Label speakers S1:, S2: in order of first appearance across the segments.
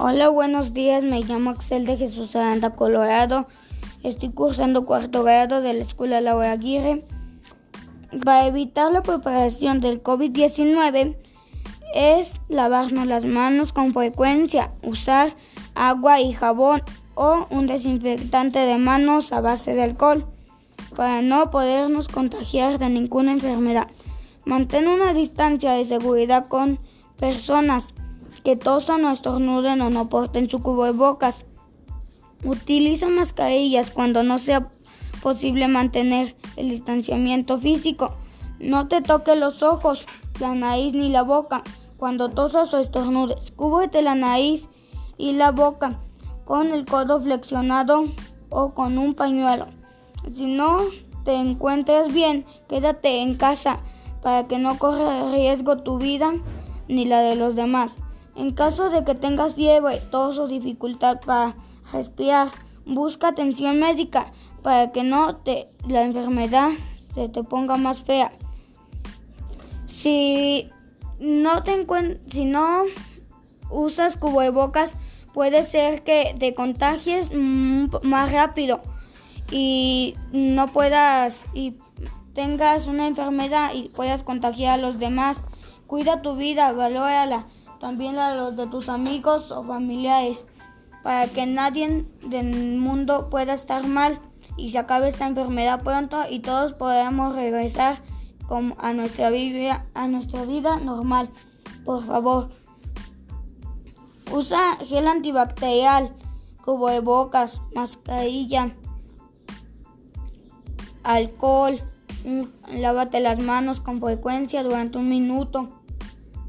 S1: Hola, buenos días. Me llamo Axel de Jesús Aranda, Colorado. Estoy cursando cuarto grado de la Escuela Laura Aguirre. Para evitar la propagación del COVID-19 es lavarnos las manos con frecuencia, usar agua y jabón o un desinfectante de manos a base de alcohol para no podernos contagiar de ninguna enfermedad. Mantén una distancia de seguridad con personas que tosan o estornuden o no porten su cubo de bocas. Utiliza mascarillas cuando no sea posible mantener el distanciamiento físico. No te toque los ojos, la nariz ni la boca cuando tosas o estornudes. Cúbrete la nariz y la boca con el codo flexionado o con un pañuelo. Si no te encuentras bien, quédate en casa para que no corra riesgo tu vida ni la de los demás. En caso de que tengas fiebre, tos o dificultad para respirar, busca atención médica para que no te la enfermedad se te ponga más fea. Si no te si no usas cubrebocas, puede ser que te contagies más rápido y no puedas y tengas una enfermedad y puedas contagiar a los demás. Cuida tu vida, valórala también a los de tus amigos o familiares, para que nadie del mundo pueda estar mal y se acabe esta enfermedad pronto y todos podamos regresar a nuestra vida, a nuestra vida normal. Por favor, usa gel antibacterial, cubo de bocas, mascarilla, alcohol, lávate las manos con frecuencia durante un minuto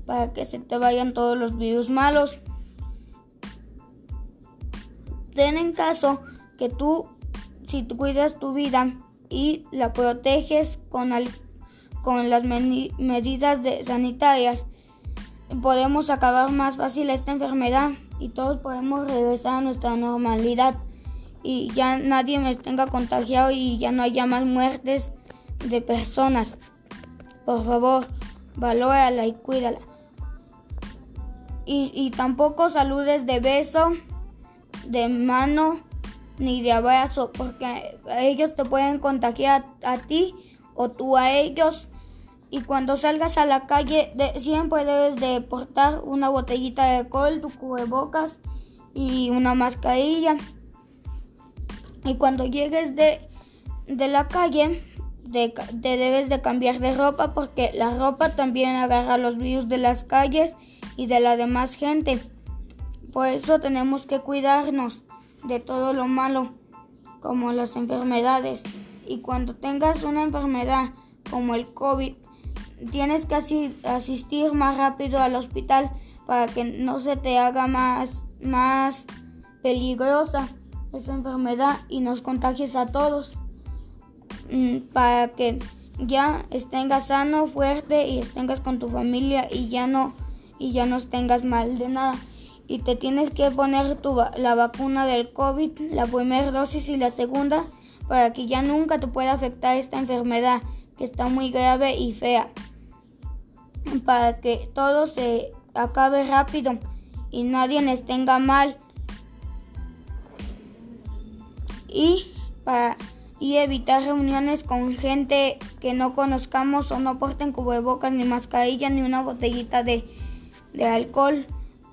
S1: para que se te vayan todos los virus malos. Ten en caso que tú, si tú cuidas tu vida y la proteges con, con las medidas de sanitarias, podemos acabar más fácil esta enfermedad y todos podemos regresar a nuestra normalidad y ya nadie me tenga contagiado y ya no haya más muertes de personas. Por favor, valórala y cuídala y, tampoco saludes de beso, de mano ni de abrazo, porque ellos te pueden contagiar a, ti o tú a ellos. Y cuando salgas a la calle, siempre debes de portar una botellita de alcohol, tu cubrebocas y una mascarilla. Y cuando llegues de, de la calle, te debes de cambiar de ropa porque la ropa también agarra los virus de las calles y de la demás gente. Por eso tenemos que cuidarnos de todo lo malo, como las enfermedades. Y cuando tengas una enfermedad como el COVID, tienes que asistir más rápido al hospital para que no se te haga más, más peligrosa esa enfermedad y nos contagies a todos. Mm, para que ya estés sano, fuerte y estés con tu familia y ya no y ya no tengas mal de nada. Y te tienes que poner tu, la vacuna del COVID, la primera dosis y la segunda, para que ya nunca te pueda afectar esta enfermedad que está muy grave y fea. Para que todo se acabe rápido y nadie les tenga mal. Y para y evitar reuniones con gente que no conozcamos o no porten cubrebocas ni mascarilla ni una botellita de de alcohol.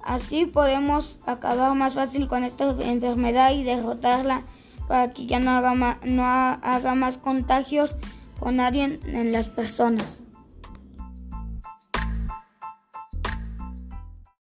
S1: Así podemos acabar más fácil con esta enfermedad y derrotarla para que ya no haga más, no haga más contagios con nadie en las personas.